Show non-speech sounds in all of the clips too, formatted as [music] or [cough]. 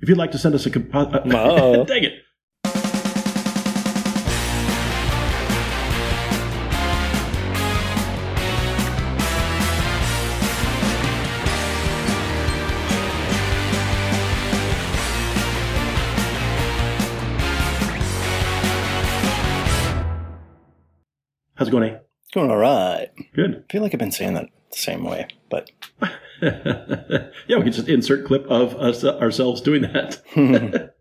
If you'd like to send us a compo- [laughs] Oh. [laughs] dang it. How's it going, eh? Going all right. Good. I feel like I've been saying that the same way, but [laughs] [laughs] yeah, we can just insert clip of us ourselves doing that. [laughs]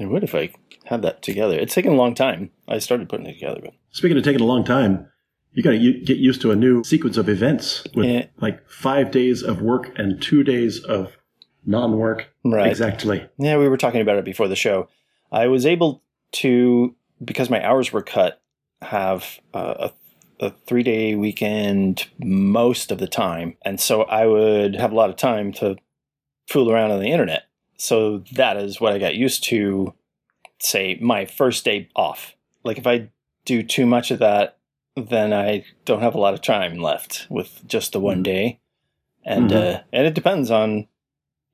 I would if I had that together. It's taken a long time. I started putting it together, but Speaking of taking a long time, you got to u- get used to a new sequence of events with Yeah. like five days of work and two days of non-work. Right. Exactly. yeah, we were talking about it before the show. I was able to, because my hours were cut, have uh, a, a three day weekend most of the time. And so I would have a lot of time to fool around on the internet. So that is what I got used to, say, my first day off. Like if I do too much of that, then I don't have a lot of time left with just the one Mhm. day. And Mhm. uh, and it depends on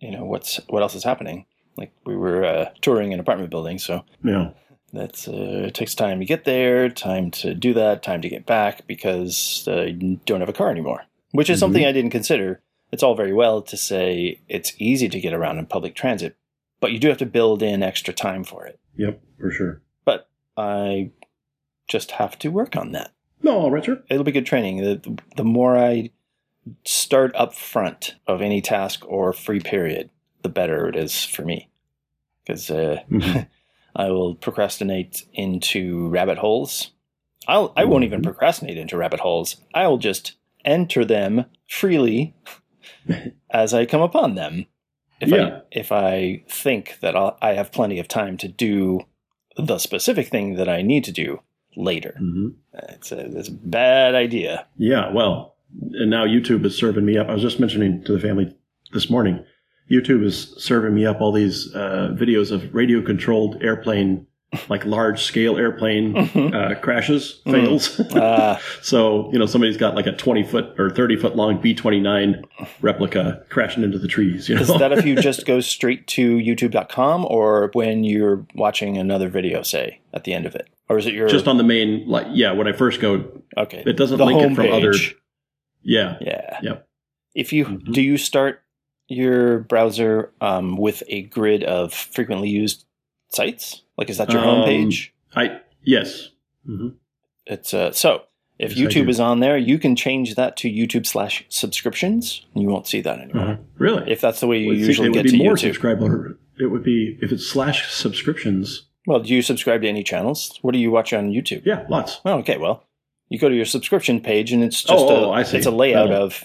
you know what's what else is happening. Like we were uh, touring an apartment building, so Yeah. That's uh, it takes time to get there, time to do that, time to get back because uh, you don't have a car anymore. Which is Mhm. something I didn't consider. It's all very well to say it's easy to get around in public transit, but you do have to build in extra time for it. Yep. For sure. But I just have to work on that. No, Richard. It'll be good training. The, the more I start up front of any task or free period, the better it is for me. Because uh, Mhm. [laughs] I will procrastinate into rabbit holes. I'll, I won't even Mhm. procrastinate into rabbit holes. I'll just enter them freely [laughs] as I come upon them. If Yeah. I if I think that I'll, I have plenty of time to do the specific thing that I need to do later, hmm it's a, it's a bad idea. Yeah. Well, and now YouTube is serving me up. I was just mentioning to the family this morning. YouTube is serving me up all these uh, videos of radio-controlled airplane, like large-scale airplane [laughs] uh, crashes, Mhm. fails. Ah. [laughs] so you know somebody's got like a 20 foot or 30 foot long B29 replica crashing into the trees. You know. Is that if you [laughs] just go straight to youtube.com or when you're watching another video, say, at the end of it? Or is it your. just on the main like yeah when I first go okay. it doesn't the link it from other homepage. yeah Yeah. Yep. If you Mhm. do you start your browser um, with a grid of frequently used sites? Like is that your Um, homepage? I yes hmm It's uh, so if Yes, YouTube is on there, you can change that to YouTube slash subscriptions, and you won't see that anymore. uh really If that's the way you Well, usually it would get be to more YouTube. subscriber it would be if it's slash subscriptions Well, do you subscribe to any channels? What do you watch on YouTube? yeah lots Oh, okay. Well, you go to your subscription page, and it's just Oh, a oh, I see. it's a layout Oh. of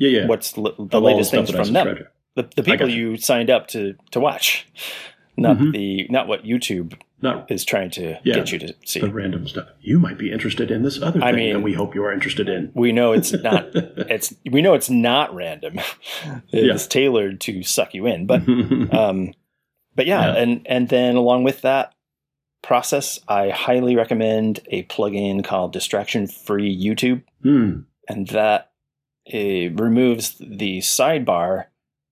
yeah yeah what's l- the Of latest stuff things from them. The, the people gotcha. you signed up to to watch, not Mhm. the not what YouTube not is trying to Yeah. get you to see. the random stuff you might be interested in this other I thing mean- that we hope you are interested in we know it's not [laughs] it's we know it's not random. [laughs] It's tailored to suck you in, but [laughs] um, but yeah, Yeah. and and then along with that process, I highly recommend a plugin called Distraction Free YouTube. Hmm. and that uh, removes the sidebar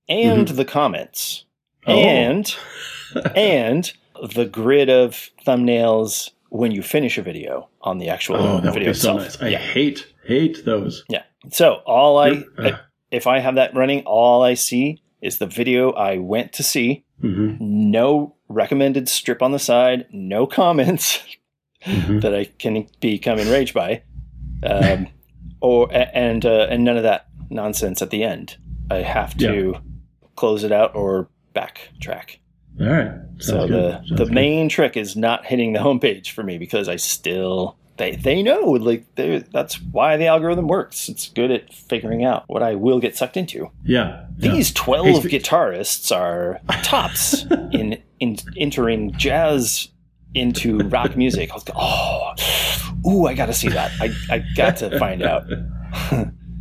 and the comments Mm-hmm. Oh. and [laughs] and the grid of thumbnails when you finish a video on the actual oh that would video be so itself. nice I yeah. hate hate those yeah. So all I Uh, if I have that running, all I see is the video I went to see. mhm, No recommended strip on the side. No comments. mhm. [laughs] that I can become enraged by, um, or and uh, and none of that nonsense at the end. I have to close it out or backtrack. all right So Sounds good. the Sounds the good. main trick is not hitting the homepage for me because I still they they know like they that's why the algorithm works. It's good at figuring out what I will get sucked into. yeah yeah. These twelve Hey, guitarists are tops [laughs] in in entering jazz into rock music. I was go, oh, ooh, I got to see that. I I got to find out. [laughs]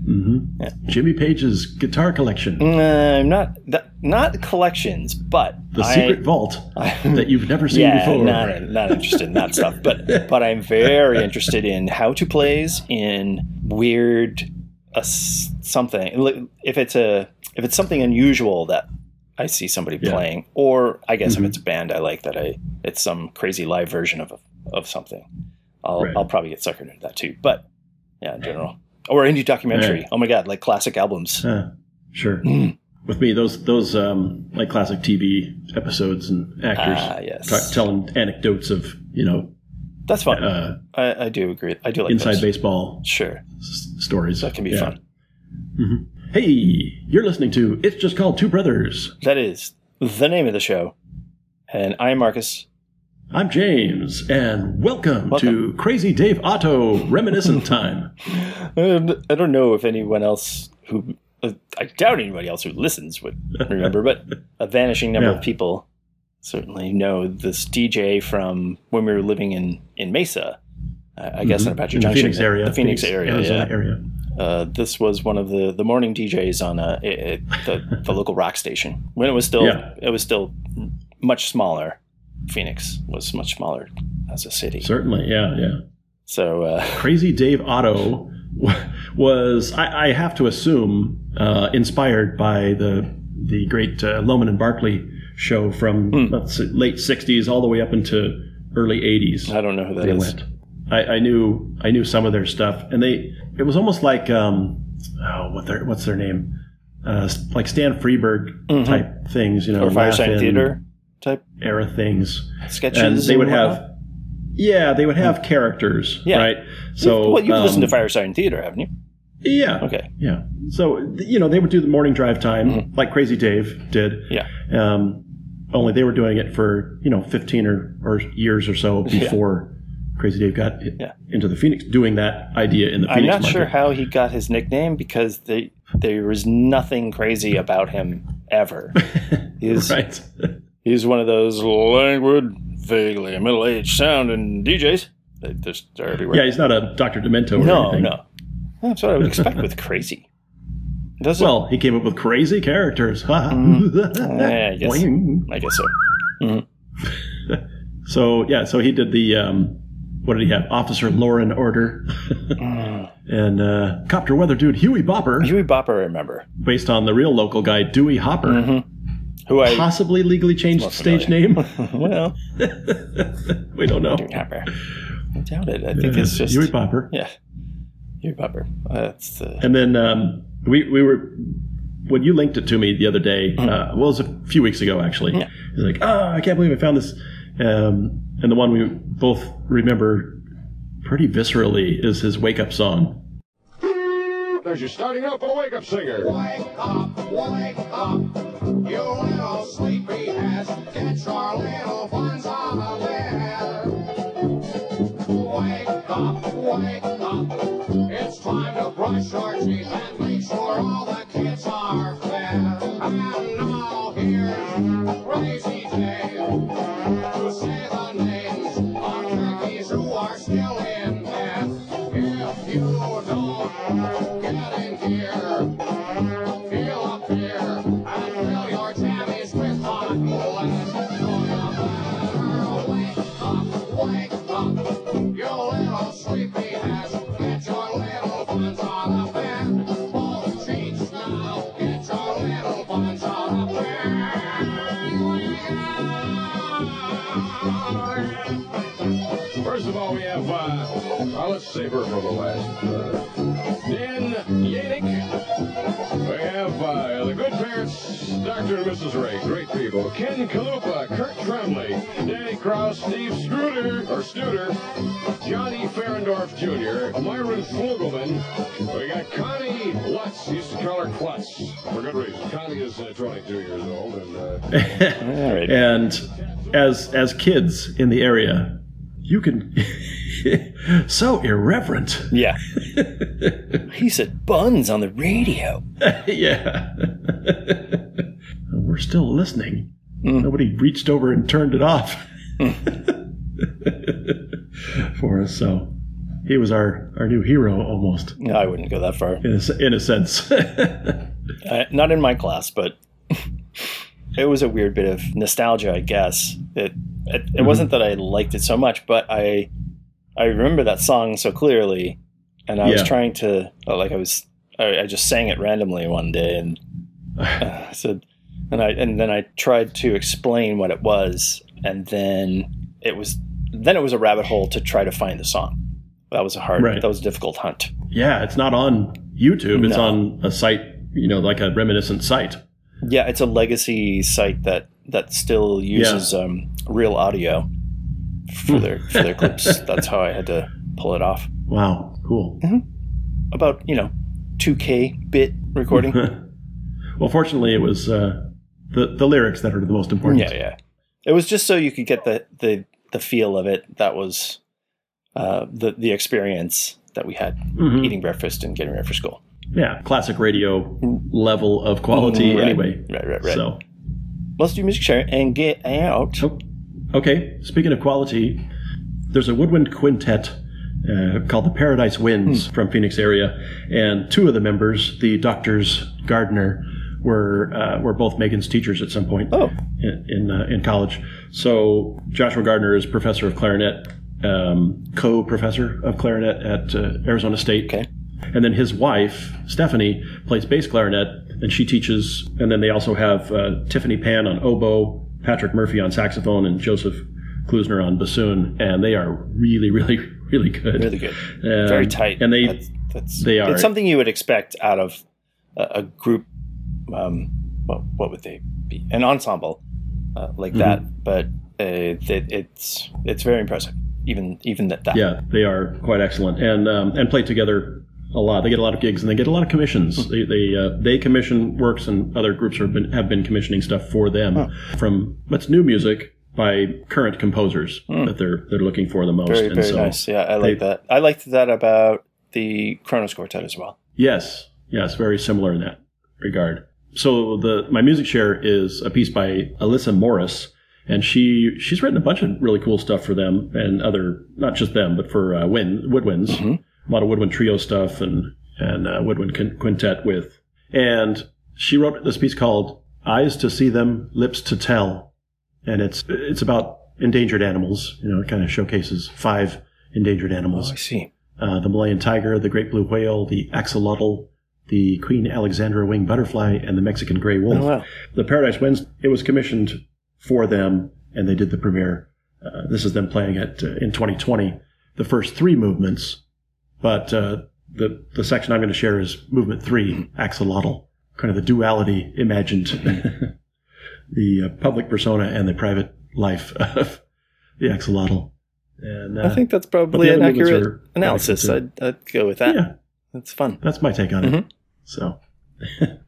hmm Yeah. Jimmy Page's guitar collection, Uh, not not collections, but the I- secret vault [laughs] that you've never seen yeah, before. not not interested in that stuff. But but I'm very interested in how to plays in weird uh, something. If it's a if it's something unusual that I see somebody Yeah. playing, or I guess Mhm. if it's a band I like that I it's some crazy live version of of something, I'll Right. I'll probably get suckered into that too. But yeah, in general, or indie documentary. Yeah. Oh my god, like classic albums. Uh, sure. Mm. With me, those those um, like classic TV episodes and actors Ah, yes, ta- telling anecdotes of you know that's fun. uh, I, I do agree. I do like inside those. baseball Sure, s- stories. that can be Yeah. fun. Mhm. Hey, you're listening to It's Just Called Two Brothers. That is the name of the show, and I'm Marcus. I'm James, and welcome, Welcome. to Crazy Dave Otto Reminiscent Time. [laughs] I don't know if anyone else who uh, I doubt anybody else who listens would remember, but a vanishing number Yeah. of people certainly know this DJ from when we were living in in Mesa. Uh, I guess in Apache Mm-hmm. in the Junction, Phoenix area, the Phoenix, area. Arizona Yeah. area. Uh, this was one of the, the morning DJs on uh, it, it- the the local rock station when it was still [laughs] Yeah. it was still much smaller. Phoenix was much smaller as a city. Certainly, yeah, yeah. So uh, [laughs] Crazy Dave Otto was, I, I have to assume, uh, inspired by the the great uh, Lohman and Barkley show from say, late '60s all the way up into early '80s. I don't know who that they is. went. I, I knew I knew some of their stuff, and they it was almost like um, oh, what their what's their name, uh, like Stan Freberg Mhm. type things, you know, Or Firesign Theatre type era things, sketches. and they would whatnot? have. Yeah, they would have characters, Yeah. right? So, well, you've um, listened to Firesign Theatre, haven't you? Yeah. Okay. Yeah. So you know they would do the morning drive time Mhm. like Crazy Dave did. Yeah. Um, only they were doing it for you know fifteen or, or years or so [laughs] Yeah. before Crazy Dave got Yeah. into the Phoenix, doing that idea in the Phoenix I'm not sure how he got his nickname because they, there was nothing crazy about him ever. [laughs] He's right. [laughs] he's one of those languid, vaguely middle-aged sounding DJs. They just are everywhere. Yeah, he's not a Dr. Demento or no, anything. no. That's what I would expect with [laughs] crazy. Does it? Well, he came up with crazy characters. Mm. [laughs] Yeah, I guess. I guess so. [laughs] So yeah, so he did the um, what did he have? Officer Lauren Order Mm. and uh, copter weather dude Huey Bopper, Huey Bopper, I remember. based on the real local guy Dewey Hopper. Mhm. Who I possibly legally changed stage name. [laughs] well, [laughs] we don't know. Huey Bopper. I doubt it. I think it's just Huey Popper. yeah. Huey Bopper. That's uh, And then um, we we were when you linked it to me the other day. Uh, well, it was a few weeks ago actually. Mm-hmm. Yeah. He's like, oh, I can't believe I found this. Um, and the one we both remember pretty viscerally is his wake up song. There's your starting up a wake up singer. Wake up, wake up, you little sleepy sleepyhead. Get your little ones on the bed. Wake up, wake up. It's time to brush your teeth and make sure all the kids are fed. And First of all, we have, uh, well, let's save her for the last. Uh, Dan Yannick. We have uh, the good parents, Dr. and Mrs. Ray, great people. Ken Kalupa, Kurt Tremley, Danny Kraus, Steve Struder, or Studer, Johnny Ferendorf Jr., Myron Flugelman. We got Connie Lutz, used to call her Klutz, for good reason. Connie is uh, 22 years old, and uh, all right. [laughs] And as as kids in the area, you can [laughs] so irreverent. Yeah. [laughs] he said buns on the radio. [laughs] yeah. We're still listening. Mm. Nobody reached over and turned it off for us. So he was our, our new hero almost, No, I wouldn't go that far. in a, in a sense. Uh, not in my class, but it was a weird bit of nostalgia, I guess. It it, it wasn't that I liked it so much, but I I remember that song so clearly, and I was trying to uh, like I was I, I just sang it randomly one day, and [sighs] uh, I said, and I and then I tried to explain what it was, and then it was then it was a rabbit hole to try to find the song. That was a hard, Right. that was a difficult hunt. Yeah, it's not on YouTube. It's No. on a site, you know, like a reminiscent site. Yeah, it's a legacy site that that still uses um, real audio for their for their clips. [laughs] That's how I had to pull it off. Wow, cool. About you know, 2K bit recording. [laughs] well, fortunately, it was uh, the the lyrics that are the most important. yeah, yeah. It was just so you could get the the the feel of it. That was uh, the the experience that we had Mhm. eating breakfast and getting ready for school. Yeah, classic radio level of quality. Right. Anyway, Right, right, right. So, Let's do music share and get out. oh, okay. Speaking of quality, there's a woodwind quintet. Uh, called the Paradise Winds Hmm. from Phoenix area, and two of the members, the doctors Gardner, were uh, were both Megan's teachers at some point. Oh, in in, uh, in college. So Joshua Gardner is professor of clarinet, um, co-professor of clarinet at uh, Arizona State. Okay. And then his wife Stephanie plays bass clarinet, and she teaches. And then they also have uh, Tiffany Pan on oboe, Patrick Murphy on saxophone, and Joseph Klusner on bassoon. And they are really, [laughs] really, really good. really good. Um, Very tight. And they that's, that's they are- It's something you would expect out of a, a group. Um, what what would they be? An ensemble uh, like Mm-hmm. that, but uh, it, it's it's very impressive. Even even that that. Yeah, they are quite excellent, and um, and play together a lot. They get a lot of gigs, and they get a lot of commissions. They they uh, they commission works, and other groups have been have been commissioning stuff for them from what's new music by current composers that they're they're looking for the most. Very and very so, nice. Yeah, I like that. I liked that about the Kronos Quartet as well. Yes, yes, very similar in that regard. So the my music share is a piece by Alyssa Morris, and she she's written a bunch of really cool stuff for them and other not just them, but for uh, wind woodwinds, a lot of woodwind trio stuff and and uh, woodwind quintet with. And she wrote this piece called "Eyes to See Them, Lips to Tell," and it's it's about endangered animals. You know, it kind of showcases five endangered animals Oh, I see. uh, the Malayan tiger, the great blue whale, the axolotl, the Queen Alexandra winged butterfly, and the Mexican gray wolf. Oh, wow. The Paradise Winds, it was commissioned for them, and they did the premiere. Uh, this is them playing it uh, in 2020. The first three movements, but uh, the the section I'm going to share is movement three, axolotl, kind of the duality imagined, [laughs] the uh, public persona and the private life of the axolotl. And uh, I think that's probably an accurate analysis. I'd, I'd go with that. yeah, That's fun. that's my take on Mhm. it. So. [laughs]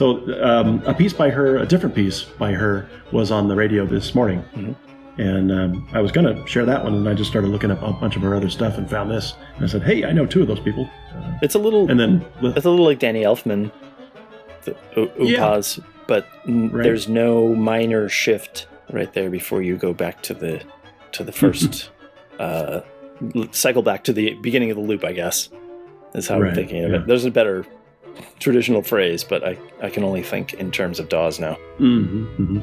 So um, a piece by her, a different piece by her, was on the radio this morning, Mhm. and um, I was going to share that one, and I just started looking up a bunch of her other stuff and found this, and I said, "Hey, I know two of those people." Uh, It's a little and then it's a little like Danny Elfman, the Yeah. But n- Right. there's no minor shift right there before you go back to the to the first [laughs] uh, cycle back to the beginning of the loop. I guess is how I'm thinking of yeah. it. There's a better traditional phrase, but I I can only think in terms of DAWs now. hmm hmm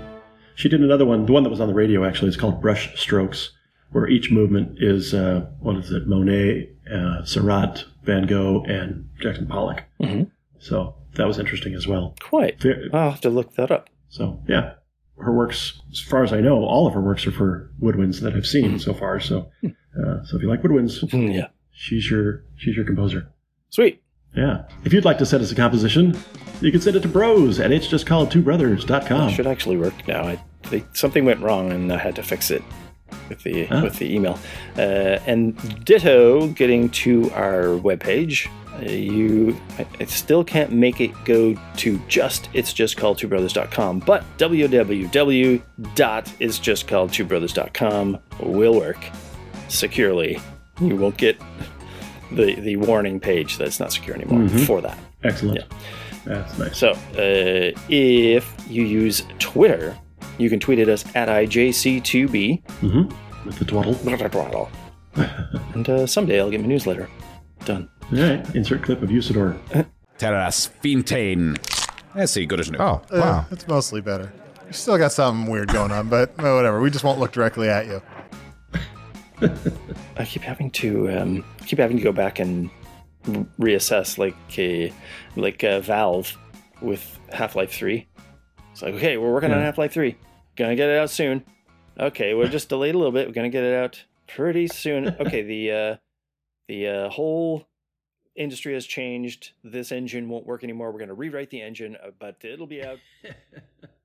She did another one. The one that was on the radio actually is called Brush Strokes, where each movement is uh, what is it? Monet, uh, Seurat, Van Gogh, and Jackson Pollock. Mm-hmm. So that was interesting as well. Quite. Ve- I'll have to look that up. So yeah, her works, as far as I know, all of her works are for woodwinds that I've seen so far. So, uh, so if you like woodwinds, [laughs] yeah. she's your she's your composer. Sweet. Yeah. If you'd like to send us a composition, you can send it to bros at it's just called two It should actually work now. I, they, something went wrong and I had to fix it with the Ah. with the email. Uh, and ditto, getting to our webpage, uh, you I, I still can't make it go to just it's just called two brothers.com, but www.itsjustcalledtwobrothers.com will work securely. You won't get the the warning page that it's not secure anymore Mhm. for that. Excellent. Yeah. That's nice. So, uh, if you use Twitter, you can tweet at us at IJC2B. hmm With the twaddle. [laughs] and uh, someday I'll get my newsletter done. All right. Insert clip of Usador. [laughs] Terras Fintain. Let's see, good as new. Oh, Uh, wow. It's mostly better. You still got something weird going on, but uh, whatever. We just won't look directly at you. I keep having to um, keep having to go back and reassess, like a like a Valve with Half Life Three. It's like, okay, we're working on Half Life Three. Gonna get it out soon. Okay, we're just delayed a little bit. We're gonna get it out pretty soon. [laughs] Okay, the uh, the uh, whole industry has changed. This engine won't work anymore. We're gonna rewrite the engine, uh, but it'll be out [laughs]